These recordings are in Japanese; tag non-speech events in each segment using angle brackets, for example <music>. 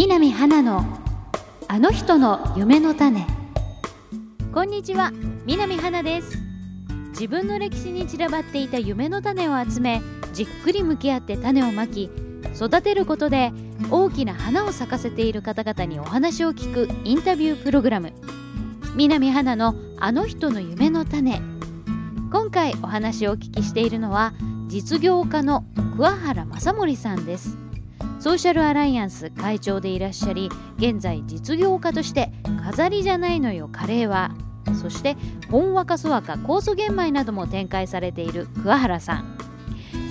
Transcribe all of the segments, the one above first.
南花のあの人の夢の種。こんにちは南花です。自分の歴史に散らばっていた夢の種を集めじっくり向き合って種をまき育てることで大きな花を咲かせている方々にお話を聞くインタビュープログラム。南花のあの人の夢の種。今回お話をお聞きしているのは実業家の桑原正森さんです。ソーシャルアライアンス会長でいらっしゃり現在実業家として「飾りじゃないのよカレーは」そして「ほんわかそわか酵素玄米」なども展開されている桑原さん。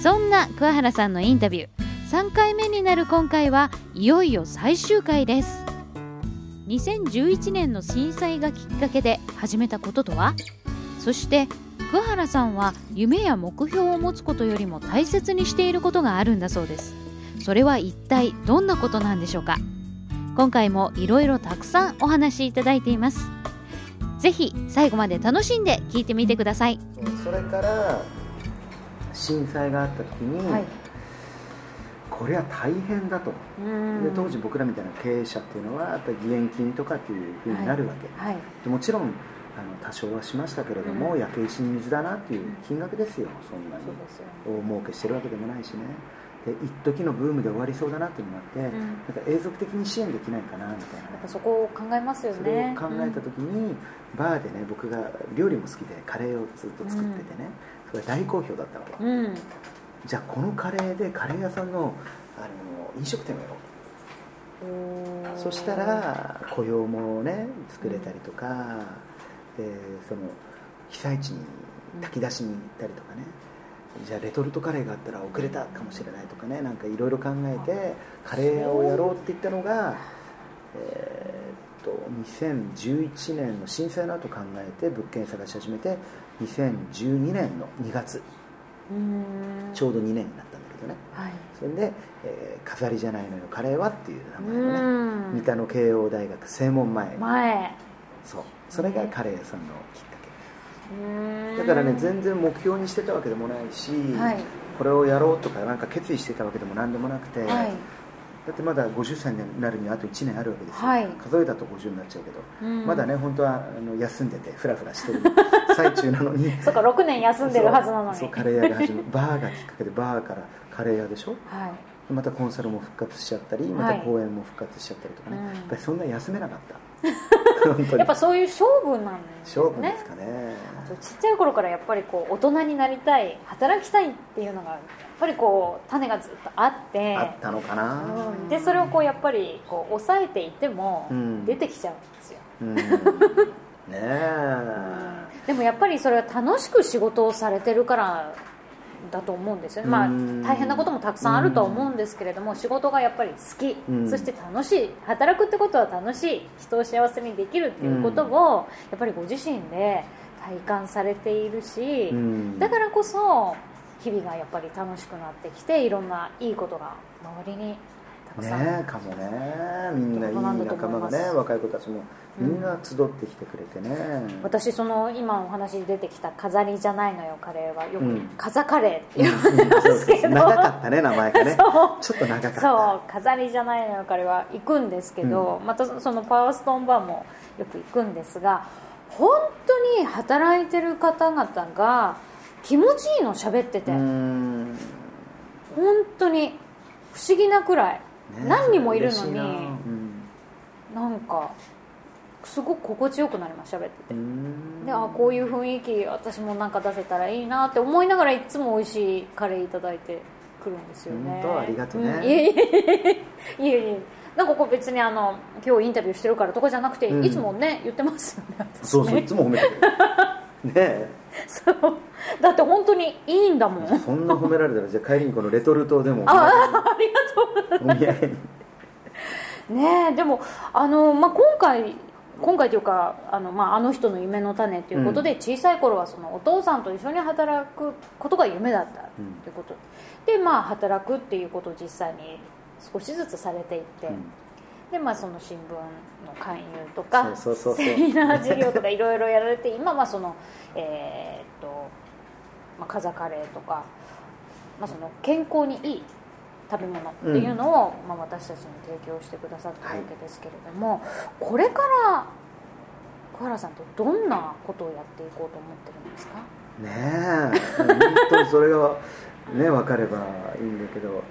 そんな桑原さんのインタビュー3回目になる今回はいよいよ最終回です。2011年の震災がきっかけで始めたこととは？そして福原さんは夢や目標を持つことよりも大切にしていることがあるんだそうです。それは一体どんなことなんでしょうか？今回もいろいろたくさんお話しいただいています。ぜひ最後まで楽しんで聞いてみてください。それから震災があった時に、はい、これは大変だと。で当時僕らみたいな経営者っていうのはやっぱり義援金とかっていうふうになるわけ、はい。はい、でもちろんあの多少はしましたけれども、うん、焼け石に水だなっていう金額ですよ。そんなに大儲けしてるわけでもないしね。で一時のブームで終わりそうだなっていうのがあって、うん、なんか永続的に支援できないかなみたいな。やっぱそこを考えますよね。それを考えた時に、うん、バーでね僕が料理も好きでカレーをずっと作っててね、それ大好評だったわけ、じゃあこのカレーでカレー屋さんのあの飲食店をやろう。そしたら雇用もね作れたりとか、でその被災地に炊き出しに行ったりとかね、じゃあレトルトカレーがあったら遅れたかもしれないとかねなんかいろいろ考えてカレー屋をやろうって言ったのが、えー、っと2011年の震災の後考えて物件探し始めて2012年の2月。ちょうど2年になったんだけどね、はい、それで、えー「飾りじゃないのよ。カレーは」っていう名前のね。三田の慶応大学正門前。前。そう。それがカレー屋さんのきっかけだからね全然目標にしてたわけでもないし、はい、これをやろうとかなんか決意してたわけでも何でもなくて、はい、だってまだ50歳になるにはあと1年あるわけですよ、はい、数えたと50になっちゃうけど、まだね本当はあの休んでてフラフラしてる <laughs> 最中なのに。そうか6年休んでるはずなのに。そう。カレー屋が始めバーがきっかけでバーからカレー屋でしょ、はい、またコンサルも復活しちゃったりまた公演も復活しちゃったりとかね、やっぱりそんな休めなかったやっぱそういう勝負なんですね。勝負ですかねちっちゃい頃からやっぱりこう大人になりたい働きたいっていうのがやっぱりこう種がずっとあって。あったのかな、うん、でそれをこうやっぱりこう抑えていても出てきちゃうんですよ、うん、ねえ、でもやっぱりそれは楽しく仕事をされてるからだと思うんですよね、まあ、大変なこともたくさんあるとは思うんですけれども仕事がやっぱり好き。そして楽しい。働くってことは楽しい。人を幸せにできるっていうことをやっぱりご自身で体感されているしだからこそ日々がやっぱり楽しくなってきていろんないいことが周りにねかもね。みんないい仲間がね若い子たちもみんな集ってきてくれてね、うん、私その今お話に出てきた「飾りじゃないのよカレー」は。よく「飾カレー」って言われますけど、うん、長かったね名前がね。<laughs> ちょっと長かった。そう「飾りじゃないのよカレー」は。行くんですけど、うん、またそのパワーストーンバーもよく行くんですが本当に働いてる方々が気持ちいいの喋ってて。本当に不思議なくらい何人もいるのにな,、なんかすごく心地よくなります喋ってて。であこういう雰囲気私もなんか出せたらいいなって思いながらいつも美味しいカレー頂いてくるんですよね。本当ありがとうね、うん、いえいえいえ。いえなんかこう別にあの今日インタビューしてるからとかじゃなくて、うん、いつもね言ってますよねそうそういつも褒めてる <laughs> ねそう。だって本当にいいんだもん。そんな褒められたらじゃあ帰りにこのレトルトでも。あ <laughs> ありがとうございます。ねでもあの、まあ、今回今回というかあの,、まあ、あの人の夢の種ということで、うん、小さい頃はそのお父さんと一緒に働くことが夢だったということ、うん、でまあ働くっていうことを実際に少しずつされていって、うん、でまあその新聞の勧誘とかセミナー授業とかいろいろやられて今はそのえー、っと、まあ、風カレーとか、まあ、その健康にいい食べ物っていうのを、うん、まあ、私たちに提供してくださったわけですけれども、はい、これから小原さんってどんなことをやっていこうと思ってるんですか？ねえ。本当にそれがね分かればいいんだけど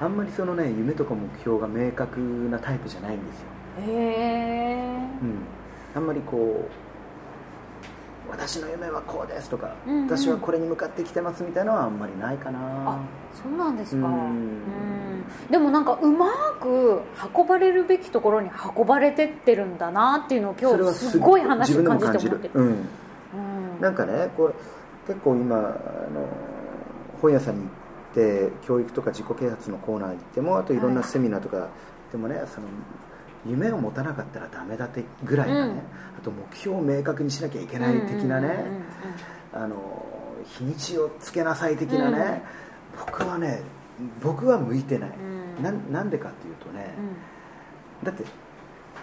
あんまりそのね夢とか目標が明確なタイプじゃないんですよ。へえ、うん、あんまりこう私の夢はこうですとか、うんうん、私はこれに向かってきてますみたいなのはあんまりないかな。あそうなんですか。うん。でもなんかうまく運ばれるべきところに運ばれてってるんだなっていうのを今日すごい話感じて思ってるうん、うん、なんかねこれ結構今あの本屋さんに行って教育とか自己啓発のコーナー行ってもあといろんなセミナーとかでもね、はい、その夢を持たなかったらダメだってぐらいなね、うん、あと目標を明確にしなきゃいけない的なねあの日にちをつけなさい的なね、うん、僕はね僕は向いてない、うん、ななんでかっていうとね、だって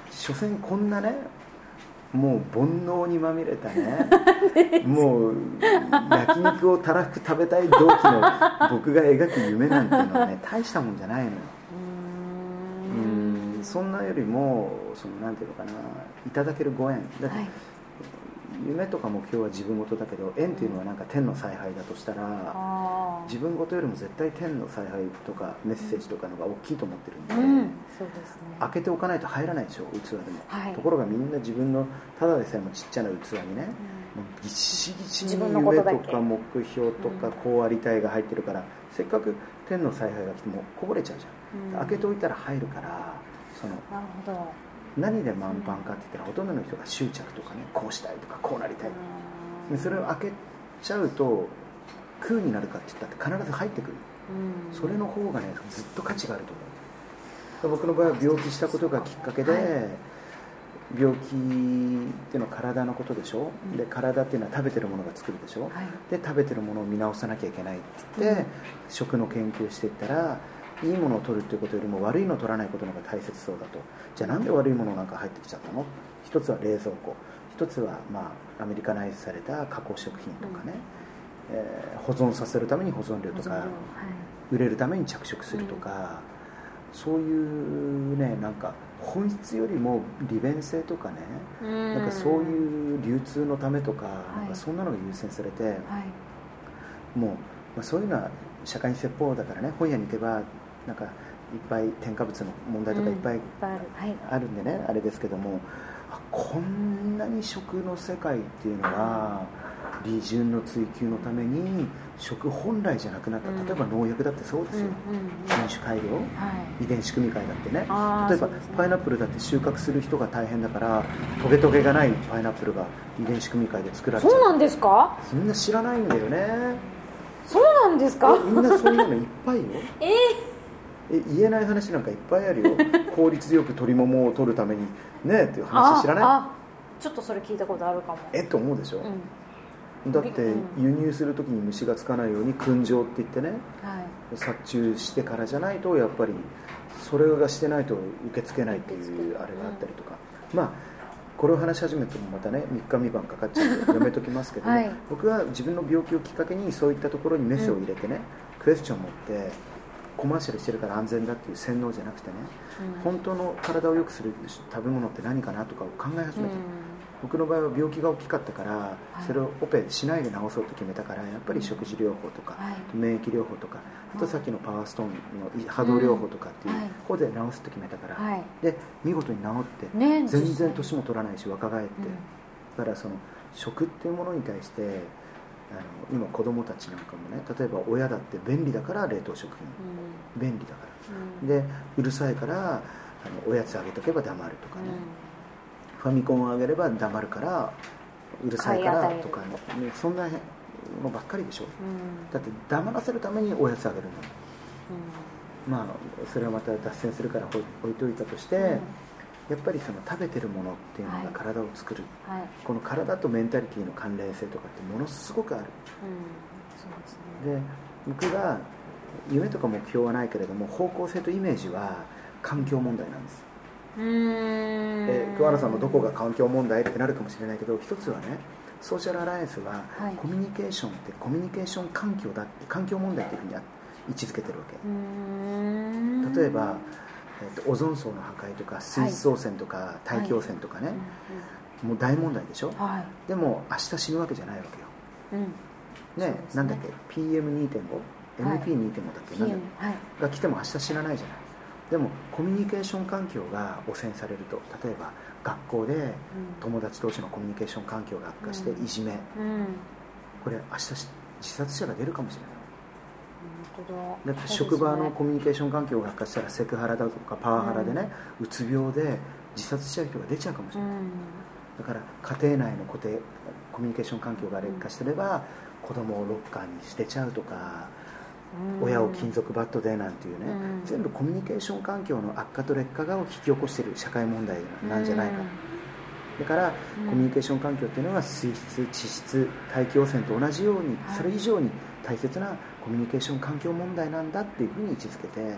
所詮こんなねもう煩悩にまみれたね。<laughs> もう焼肉をたらふく食べたい同期の僕が描く夢なんていうのはね <laughs> 大したもんじゃないのよ。そんなよりもそのなんていうのかないただけるご縁。だって、はい、夢とか目標は自分事だけど縁っていうのはなんか天の采配だとしたら自分事よりも絶対天の采配とかメッセージとかのが大きいと思ってるんでうん、そうですね、開けておかないと入らないでしょ器でも、はい、ところがみんな自分のただでさえもちっちゃな器にね、うん、ぎっしぎしに夢とか目標とかこうありたいが入ってるから、せっかく天の采配が来てもこぼれちゃうじゃん、開けておいたら入るからそのなるほど何で満帆かって言ったらほとんどの人が執着とかねこうしたいとかこうなりたいでそれを開けちゃうと空になるかって言ったって必ず入ってくる。それの方がねずっと価値があると思う。僕の場合は病気したことがきっかけで、はい、病気っていうのは体のことでしょ、うん、で体っていうのは食べてるものが作るでしょ、はい、で食べてるものを見直さなきゃいけないって言って、うん、食の研究していったらいいものを取るっていうことよりも悪いのを取らないことの方が大切そうだと。じゃあなんで悪いものなんか入ってきちゃったの？一つは冷蔵庫。一つはまあアメリカナイズされた加工食品とかね、うん、えー、保存させるために保存料とか、はい、売れるために着色するとか、うん、そういうねなんか本質よりも利便性とかね、うん、なんかそういう流通のためとかはい、なんかそんなのが優先されて、はい、もう、まあ、そういうのは社会説法だからね。本屋に行けばなんかいっぱい添加物の問題とかいっぱいある。んでね、あれですけどもこんなに食の世界っていうのは利潤の追求のために食本来じゃなくなった。例えば農薬だってそうですよ、品種改良、遺伝子組み換えだってね。例えばパイナップルだって収穫する人が大変だからトゲトゲがないパイナップルが遺伝子組み換えで作られちゃう。そうなんですか？みんな知らないんだよね。そうなんですか？みんなそういうのいっぱいよ。<laughs> えーえ言えない話なんかいっぱいあるよ。<laughs> 効率よく鶏ももを取るために。ねっていう話知らない？ちょっとそれ聞いたことあるかも。えっと思うでしょ、うん、だって輸入する時に虫がつかないように燻蒸って言ってね、はい、殺虫してからじゃないとやっぱりそれがしてないと受け付けないっていうあれがあったりとか、うん、まあこれを話し始めてもまたね3日3晩かかっちゃう <laughs> やめときますけど、はい、僕は自分の病気をきっかけにそういったところにメスを入れてね、うん、クエスチョンを持ってコマーシャルしてるから安全だっていう洗脳じゃなくてね、うん、本当の体を良くする食べ物って何かなとかを考え始めて、うん、僕の場合は病気が大きかったから、はい、それをオペしないで治そうと決めたからやっぱり食事療法とか、はい、免疫療法とかあとさっきのパワーストーンの波動療法とかっていう方で治すと決めたから、はい、で見事に治って、ね、全然年も取らないし若返って、だからその食っていうものに対してあの今子供たちなんかもね例えば親だって便利だから冷凍食品、うん、便利だから、うん、でうるさいからあのおやつあげとけば黙るとかね、うん、ファミコンをあげれば黙るからうるさいからとかね。そんなのばっかりでしょ、だって黙らせるためにおやつあげるの、まあそれはまた脱線するから置いといたとして、やっぱりその食べてるものっていうのが体を作る、はい。はい、この体とメンタリティーの関連性とかってものすごくある、うん。そうですね、で僕が夢とか目標はないけれども方向性とイメージは環境問題なんです。え桑原さんのどこが環境問題ってなるかもしれないけど一つはねソーシャルアライアンスは、コミュニケーションってコミュニケーション環境だって環境問題っていうふうに位置づけてるわけ。例えば、えーと、オゾン層の破壊とか水質汚染とか大気汚染とかね、はい。もう大問題でしょ、はい、でも明日死ぬわけじゃないわけよ、うん、ねね。なんだっけ？PM2.5 MP2.5 だっけ、はい、が来ても明日死なないじゃない。でもコミュニケーション環境が汚染されると例えば学校で友達同士のコミュニケーション環境が悪化していじめ、うん、これ明日自殺者が出るかもしれないだって職場のコミュニケーション環境が悪化したらセクハラだとかパワハラでね、うん、うつ病で自殺しちゃう人が出ちゃうかもしれない、うん、だから家庭内の固定コミュニケーション環境が劣化してれば、うん、子供をロッカーに捨てちゃうとか、親を金属バットでなんていうね、全部コミュニケーション環境の悪化と劣化が引き起こしている社会問題なんじゃないか、だからコミュニケーション環境っていうのは水質地質大気汚染と同じように、それ以上に大切なコミュニケーション環境問題なんだっていうふうに位置づけて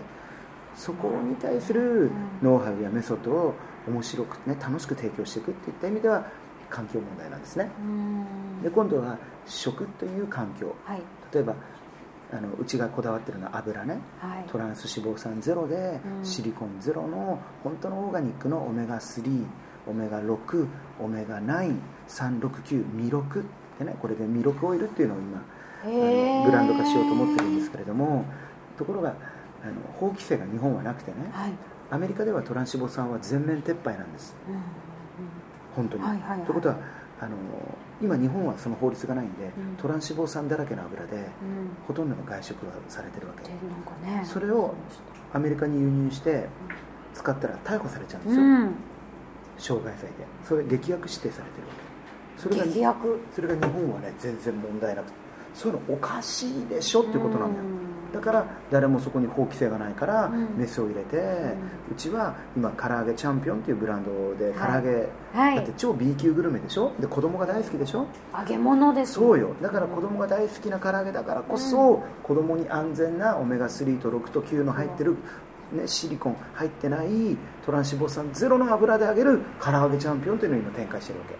そこに対するノウハウやメソッドを面白くね楽しく提供していくっていった意味では環境問題なんですね。で今度は食という環境、はい、例えばあのうちがこだわってるのは油ね、はい、トランス脂肪酸ゼロで、シリコンゼロの本当のオーガニックのオメガ3オメガ6オメガ9369ミロクってねこれでミロクオイルっていうのを今ブランド化しようと思ってるんですけれどもところがあの法規制が日本はなくてね、はい、アメリカではトランス脂肪酸は全面撤廃なんです、うんうん、本当に、はいはいはい、ということはあの今日本はその法律がないんで、うん、トラン脂肪酸だらけの油で、うん、ほとんどの外食がされてるわけ、ね、それをアメリカに輸入して使ったら逮捕されちゃうんですよ、うん、傷害罪で。それ劇薬指定されてるわけ。それが劇薬それが日本はね全然問題なくてそういうのおかしいでしょっていうことなんだよ、だから誰もそこに法規制がないからメスを入れて、うちは今唐揚げチャンピオンっていうブランドで唐揚げ、はい、だって超 B 級グルメでしょ？で子供が大好きでしょ？揚げ物です。そうよ。だから子供が大好きな唐揚げだからこそ、子供に安全なオメガ3と6と9の入ってるね、シリコン入ってないトランス脂肪酸ゼロの油で揚げる唐揚げチャンピオンというのを今展開してるわけ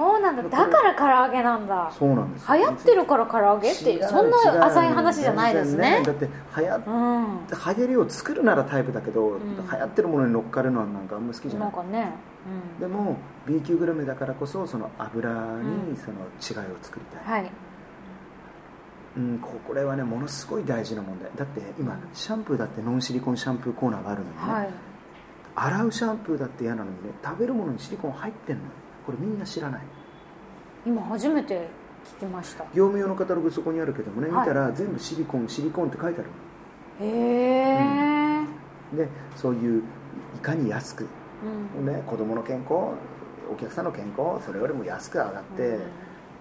そうなんだ。だから唐揚げなんだ。そうなんです。流行ってるから唐揚げってそんな浅い話じゃないですね、ね、だって流行,、うん、流行りを作るならタイプだけど、うん、流行ってるものに乗っかるのはなんかあんま好きじゃない。なんかね、うん、でも B 級グルメだからこそその油にその違いを作りたい、はい。うん、これはねものすごい大事な問題。だって今シャンプーだってノンシリコンシャンプーコーナーがあるのにね、はい、洗うシャンプーだって嫌なのにね食べるものにシリコン入ってんのこれみんな知らない。今初めて聞きました。業務用のカタログそこにあるけどもね、はい、見たら全部シリコンシリコンって書いてあるへえ、うん、でそういういかに安く、うん、ね、子供の健康お客さんの健康それよりも安く上がって、うん、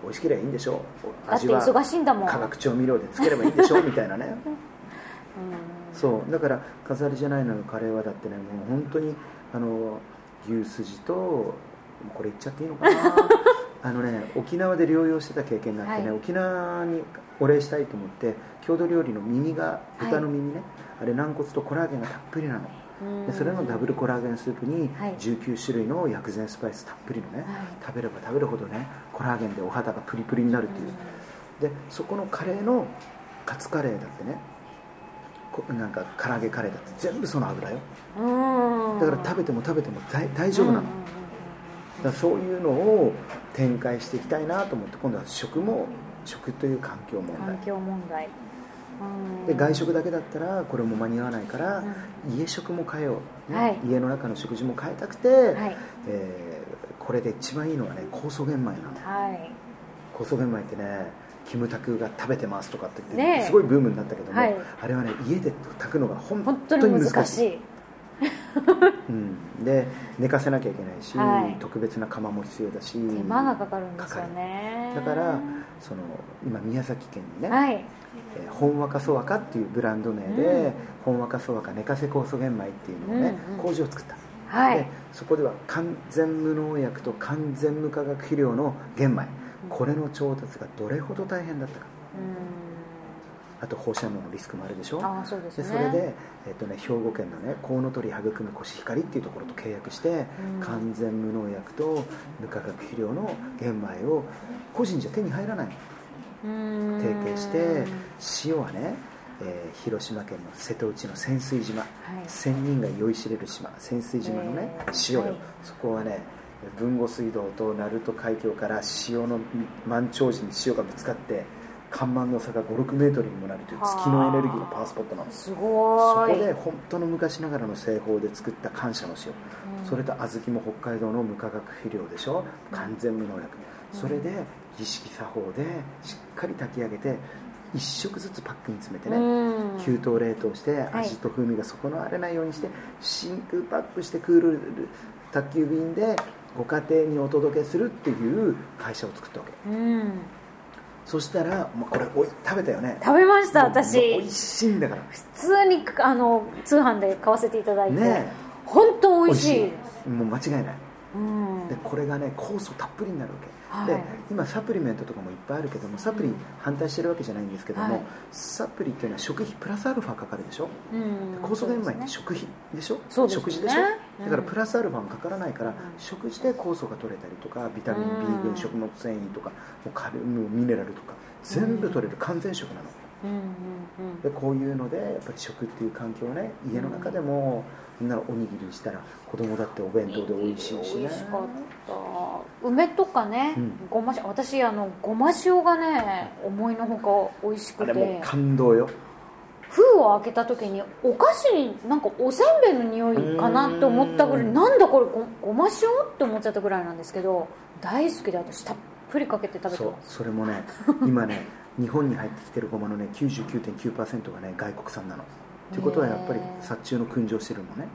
美味しければいいんでしょう。味は忙しいんだもん。化学調味料でつければいいんでしょうみたいなね、<laughs> うん、そう。だから飾りじゃないのよカレーは。だってねもう本当にあの牛すじとこれ言っちゃっていいのかな？<laughs> あのね沖縄で療養してた経験があってね、はい、沖縄にお礼したいと思って郷土料理の耳が豚の耳ね、はい、あれ軟骨とコラーゲンがたっぷりなの。でそれのダブルコラーゲンスープに19種類の薬膳スパイスたっぷりのね、はい、食べれば食べるほどねコラーゲンでお肌がプリプリになるっていう。でそこのカレーのカツカレーだってねなんか唐揚げカレーだって全部その油よ。だから食べても食べても大丈夫なの、だそういうのを展開していきたいなと思って今度は食も食という環境問題。環境問題。で外食だけだったらこれも間に合わないから、うん、家食も変えよう、ね。はい、家の中の食事も変えたくて、はい、えー、これで一番いいのはね酵素玄米なの、はい、酵素玄米ってねキムタクが食べてますとかって言って、ね、すごいブームになったけども、はい、あれはね家で炊くのが本当に難しいうん、で寝かせなきゃいけないし、はい、特別な窯も必要だし手間がかかるんですよね。だからその今宮崎県にね、はい。えー、本若そ若っていうブランド名で、うん、本若そ若寝かせ酵素玄米っていうのをね、うんうん、工場を作った、はい、でそこでは完全無農薬と完全無化学肥料の玄米。これの調達がどれほど大変だったか、うんあと放射能のリスクもあるでしょ？あそうです、ね、でそれで、えっとね、兵庫県のねコウノトリ育むコシヒカリっていうところと契約して、うん、完全無農薬と無化学肥料の玄米を個人じゃ手に入らない。提携して塩はね、えー、広島県の瀬戸内の潜水島、はい、仙人が酔いしれる島。潜水島のね、塩よ、はい、そこはね豊後水道と鳴門海峡から潮の満潮時に潮がぶつかって看板の差が56メートルにもなるという月のエネルギーのパワースポットなのす。ごい。そこで本当の昔ながらの製法で作った感謝の塩、うん、それと小豆も北海道の無化学肥料でしょ。完全無農薬、うん、それで儀式作法でしっかり炊き上げて1食ずつパックに詰めてね、うん、急凍冷凍して味と風味が損なわれないようにして、真空パックしてクール宅急便でご家庭にお届けするっていう会社を作ったわけ、うんそしたら、まあ、これおい食べたよね。食べました私。美味しいんだから。普通にあの通販で買わせていただいて、ね、本当美味しい。もう間違いない、うん、でこれがね酵素たっぷりになるわけで今サプリメントとかもいっぱいあるけどもサプリ反対してるわけじゃないんですけども、はい、サプリっていうのは食費プラスアルファかかるでしょ、うん、酵素玄米って食費でしょ、ね、食事でしょ、うん、だからプラスアルファもかからないから、うん、食事で酵素が取れたりとかビタミン B 群食物繊維とかもうカルミネラルとか全部取れる完全食なの、でこういうのでやっぱり食っていう環境をね家の中でも、みんなおにぎりしたら子供だってお弁当で美味しいしね。美味しかった。梅とかね、うん、ごま私あのごま塩がね思いのほか美味しくて。あれも感動よ。封を開けた時にお菓子になんかおせんべいの匂いかなって思ったぐらいなんだこれごごま塩って思っちゃったぐらいなんですけど大好きで私たっぷりかけて食べてます。それもね <laughs> 今ね日本に入ってきてるごまのね99.9%がね外国産なの。ということはやっぱり殺虫の訓示をしてるのね。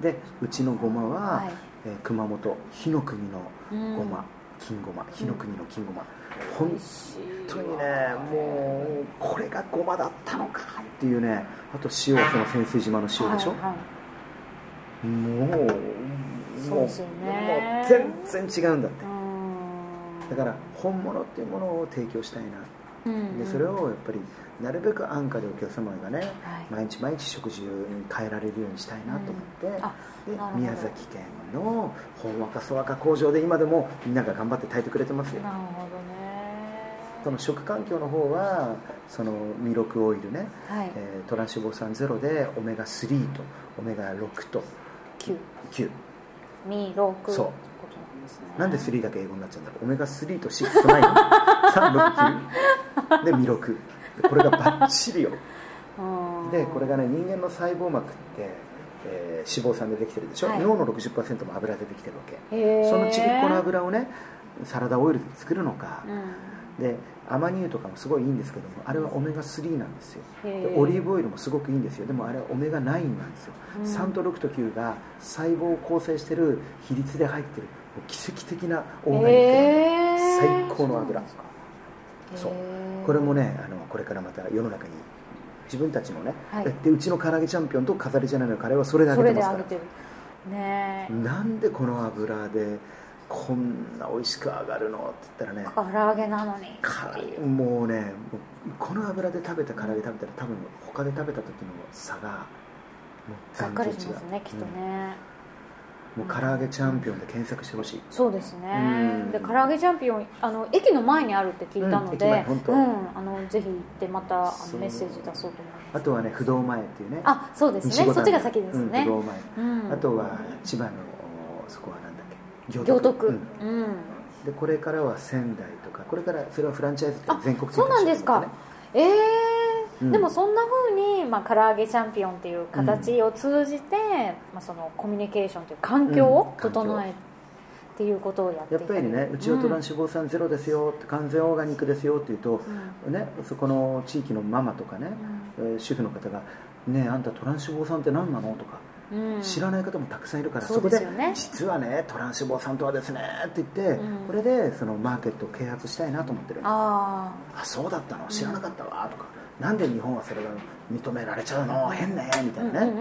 でうちのごまは、はい、えー、熊本火の国のごま、金ごま火の国の金ごま、本当にねもうこれがごまだったのかっていうねあと塩はその潜水島の塩でしょ、はいはい、もうもう、ね、もう全然違うんだってだから本物っていうものを提供したいな。でそれをやっぱりなるべく安価でお客様がね、はい、毎日毎日食事に変えられるようにしたいなと思って、で宮崎県の本若そ若工場で今でもみんなが頑張って炊いてくれてますよ。なるほどね。その食環境の方はそのミロクオイルね、はい、えー、トランス脂肪酸ゼロでオメガ3とオメガ6と9 9ミロク。そうなんで3だけ英語になっちゃうんだろう。オメガ3と6とない369 <laughs> で魅力これがバッチリよ。<laughs> でこれがね人間の細胞膜って、えー、脂肪酸でできてるでしょ、はい、脳の60%も油でできてるわけ。そのちびっこの油をねサラダオイルで作るのか、うん、でアマニ油とかもすごいいいんですけどもあれはオメガ3なんですよ。でオリーブオイルもすごくいいんですよ。でもあれはオメガ9なんですよ、うん、3と6と9が細胞を構成してる比率で入ってる奇跡的なオーガニック最高の油。そう。これもねあのこれからまた世の中に自分たちのね、はい、でうちの唐揚げチャンピオンと飾りじゃないのカレーはそれで揚げてますから。ねなんでこの油でこんな美味しく揚がるのって言ったらね唐揚げなのに。もうねこの油で食べた唐揚げ食べたら多分他で食べた時の差がもう全然違う。がっかりしますねきっとね、うんもう唐揚げチャンピオンで検索してほしい。そうですね、で唐揚げチャンピオンあの駅の前にあるって聞いたので、うん、あのぜひ行ってまたあのメッセージ出そうと思います。あとはね不動前っていうね。あそうですね。そっちが先ですね、不動前、あとは千葉のそこはなんだっけ？行徳。うん。でこれからは仙台とか。これからそれはフランチャイズで全国そうなんですか。ええでもそんなふうに、まあ、唐揚げチャンピオンっていう形を通じて、まあ、そのコミュニケーションという環境を整えっていうことをやってやっぱりねうちはトラン脂肪酸ゼロですよ、うん、完全オーガニックですよっていうと、うん、ね、そこの地域のママとかね、うん、主婦の方が「ねあんたトラン脂肪酸って何なの?」とか。うん、知らない方もたくさんいるから、そこで実はねトラン脂肪酸とはですねって言って、これでそのマーケットを啓発したいなと思ってる。ああそうだったの？知らなかったわとか、なんで日本はそれが認められちゃうの？変ねみたいなね。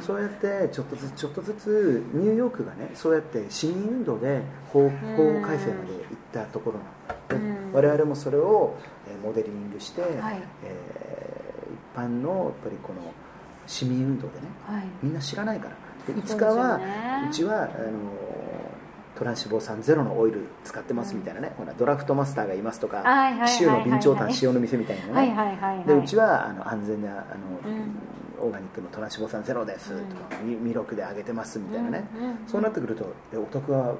そうやってちょっとずつちょっとずつニューヨークがねそうやって市民運動で法法改正まで行ったところなの。で我々もそれをモデリングして、はい、えー、一般のやっぱりこの市民運動でね、はい、みんな知らないから。でいつかは、ね、うちはあのトラン脂肪酸ゼロのオイル使ってますみたいなね、ほらドラフトマスターがいますとか、紀州の備長炭塩の店みたいなね、でうちはあの安全なあの、うん。オーガニックのトラン脂肪酸ゼロですとか、み魅力であげてますみたいなね、そうなってくるとえお宅は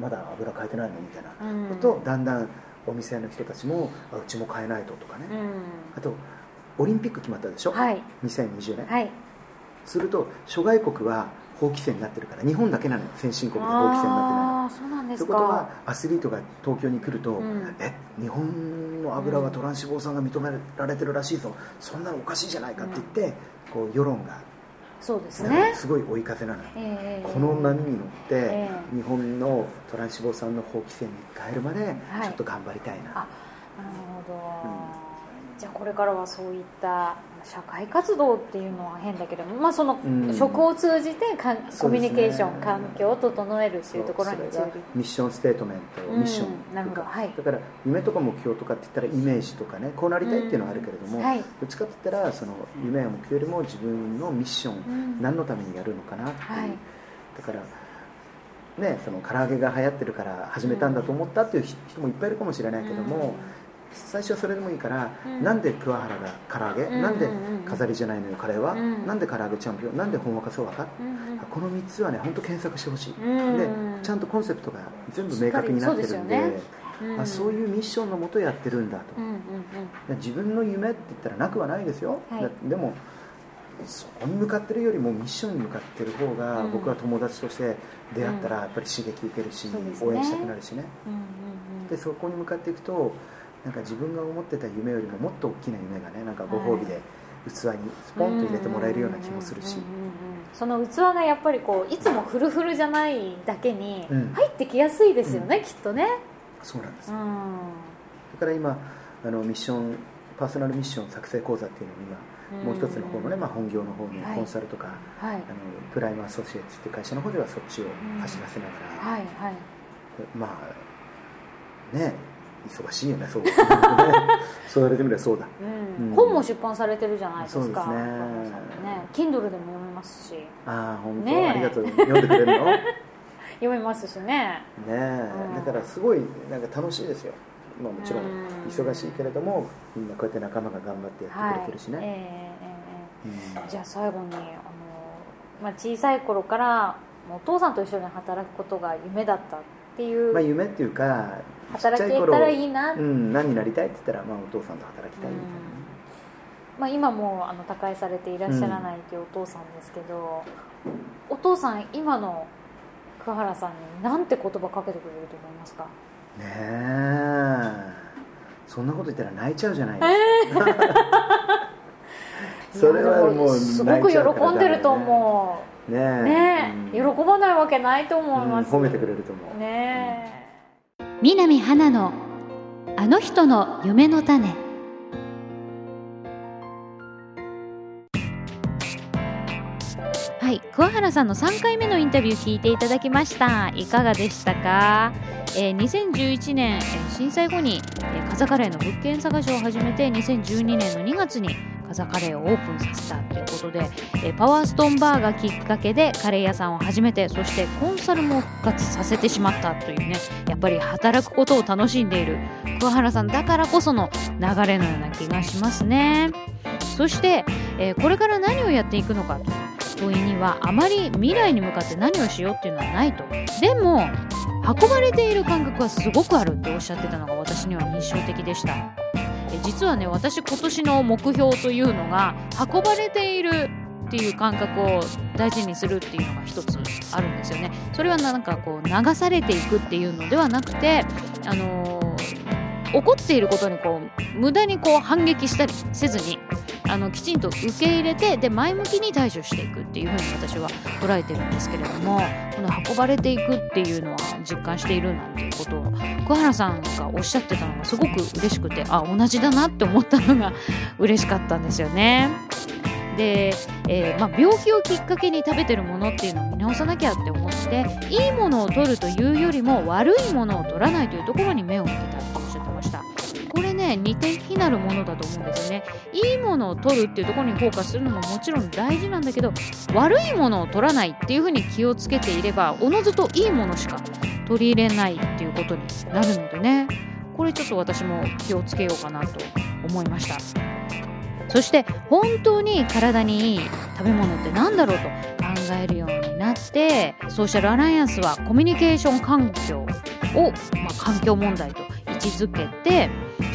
まだ油変えてないのみたいなうん。こと、だんだんお店の人たちもあうちも変えないととかね、うん。あとオリンピック決まったでしょ、はい。2020年、はい。すると諸外国は法規制になってるから日本だけなのよ。先進国で法規制になってないのそうなんですということはかアスリートが東京に来ると、うん。え日本の油はトラン脂肪酸が認められてるらしいぞ、そんなのおかしいじゃないかって言って、こう世論がそうですね。すごい追い風なのよ、ええこの波に乗って、ええ。日本のトラン脂肪酸の法規制に変えるまではい。ちょっと頑張りたいな、あなるほど、じゃあこれからはそういった社会活動っていうのは変だけども、まあ、そのうん。食を通じてかんコミュニケーション、環境を整えるっていうところにミッションステートメント、うんミッション。なるほど。はい。だから夢とか目標とかって言ったらイメージとかねこうなりたいっていうのはあるけれども、うんはい。どっちかって言ったらその夢や目標よりも自分のミッション、ん。何のためにやるのかなっていう、はい。だからねその唐揚げが流行ってるから始めたんだと思ったっていう人もいっぱいいるかもしれないけども、最初はそれでもいいから、うん。なんで桑原が唐揚げ、うんなんで飾りじゃないのよカレーは、うん。なんで唐揚げチャンピオンなんでほんわかそうわか、うんうん。この3つはね本当検索してほしい、うん。でちゃんとコンセプトが全部明確になってるんでね。うん。あそういうミッションのもとやってるんだと、うんうんうん。自分の夢って言ったらなくはないですよ、はい。だでもそこに向かってるよりもミッションに向かってる方が、うん。僕は友達として出会ったらやっぱり刺激受けるし、そうですね。応援したくなるしね。うんうん。でそこに向かっていくとなんか自分が思ってた夢よりももっと大きな夢がねなんかご褒美で器にスポンと入れてもらえるような気もするし。うんうんうん。うんその器がやっぱりこういつもフルフルじゃないだけにうん。入ってきやすいですよね、きっとね。そうなんです、だうん。から今あのミッションパーソナルミッション作成講座っていうのを今、もう一つの方のね、まあ、本業の方にはい。コンサルとか、はい。あのプライムアソシエイツっていう会社の方ではそっちを走らせながら、はい。はい。まあね忙しいよねそう。ね <laughs> そう言われてみればそうだ。うん。うん。本も出版されてるじゃないですか。そうですね。ね。Kindle でも読めますし。ああ本当、ねえ。ありがとう。読んでくれるの？ね <laughs> 読めますしね。え、うん。だからすごいなんか楽しいですよ。まあもちろんうん。忙しいけれどもみんなこうやって仲間が頑張ってやってくれてるしね、はいえええええ。うん。えじゃあ最後にあの、まあ、小さい頃からお父さんと一緒に働くことが夢だったっていう、まあ夢っていうか働けたらいいな、うん、何になりたいって言ったら、まあ、お父さんと働きたいみたいな。ね、まあ、今もあの他界されていらっしゃらないというお父さんですけど、お父さん今の桑原さんに何て言葉かけてくれると思いますか？ねえ。そんなこと言ったら泣いちゃうじゃないですか、<laughs> それはもうすごく喜んでると思う。ねえ。うねえ、うん。喜ばないわけないと思います、うん褒めてくれると思う、ね南花のあの人の夢の種。はい桑原さんの3回目のインタビュー聞いていただきました。いかがでしたか、えー2011年、えー震災後に、えー、カザカレーの物件探しを始めて2012年の2月にカザカレーをオープンさせたということで、えパワーストーンバーがきっかけでカレー屋さんを始めてそしてコンサルも復活させてしまったというねやっぱり働くことを楽しんでいる桑原さんだからこその流れのような気がしますね。そして、えこれから何をやっていくのかと問いにはあまり未来に向かって何をしようっていうのはないと。でも運ばれている感覚はすごくあるっておっしゃってたのが私には印象的でした。実はね私今年の目標というのが運ばれているっていう感覚を大事にするっていうのが一つあるんですよね。それはなんかこう流されていくっていうのではなくてあのー起こっていることにこう無駄にこう反撃したりせずにあのきちんと受け入れてで前向きに対処していくっていうふうに私は捉えてるんですけれどもこの運ばれていくっていうのは実感しているなんていうことを桑原さんがおっしゃってたのがすごく嬉しくてあ同じだなって思ったのが嬉しかったんですよね。<laughs> で、えーまあ、病気をきっかけに食べてるものっていうのを見直さなきゃって思っていいものを取るというよりも悪いものを取らないというところに目を向けたっておっね二点非なるものだと思うんですよね。いいものを取るっていうところにフォーカスするのももちろん大事なんだけど悪いものを取らないっていうふうに気をつけていればおのずといいものしか取取り入れないっていうことになるのでね。これちょっと私も気をつけようかなと思いました。そして本当に体にいい食べ物って何だろうと考えるようになってソーシャルアライアンスはコミュニケーション環境を、まあ、環境問題と位置づけて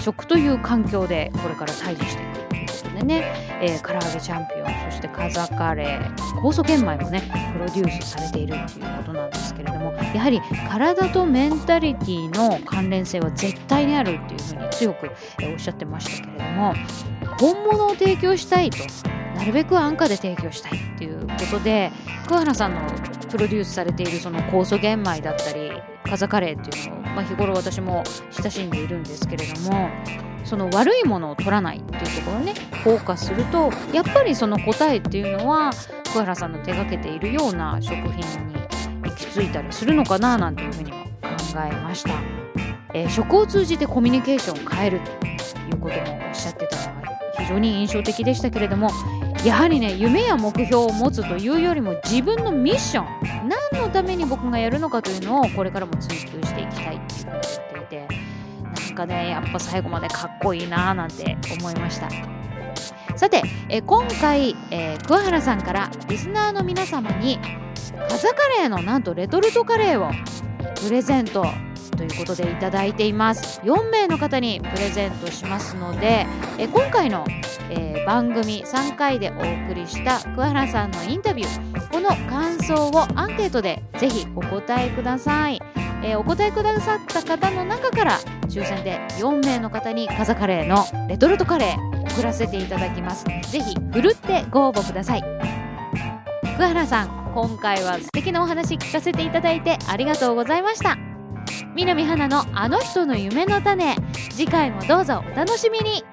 食という環境でこれから対峙していくということでね、えー、唐揚げチャンピオンそしてカザカレー酵素玄米もねプロデュースされているということなんですけれどもやはり体とメンタリティの関連性は絶対にあるっていうふうに強く、え、おっしゃってましたけれども本物を提供したいとなるべく安価で提供したいっていうことで桑原さんのプロデュースされているその酵素玄米だったりカザカレーっていうのを、まあ、日頃私も親しんでいるんですけれどもその悪いものを取らないっていうところねフォーカスするとやっぱりその答えっていうのは桑原さんの手がけているような食品に行き着いたりするのかななんていうふうにも考えました、えー、食を通じてコミュニケーションを変えるということもおっしゃってたのが非常に印象的でしたけれどもやはりね夢や目標を持つというよりも自分のミッション。何のために僕がやるのかというのをこれからも追求していきたいっていうふうに言っていてなんかねやっぱ最後までかっこいいなーなんて思いました。さてえ今回、えー、桑原さんからリスナーの皆様にカザカレーのなんとレトルトカレーをプレゼントということでいただいています。4名の方にプレゼントしますのでえ今回の、えー、番組3回でお送りした桑原さんのインタビューこの感想をアンケートでぜひお答えください、えー、お答えくださった方の中から抽選で4名の方にカザカレーのレトルトカレー送らせていただきます。ぜひふるってご応募ください。桑原さん今回は素敵なお話聞かせていただいてありがとうございました。南花のあの人の夢の種。次回もどうぞお楽しみに。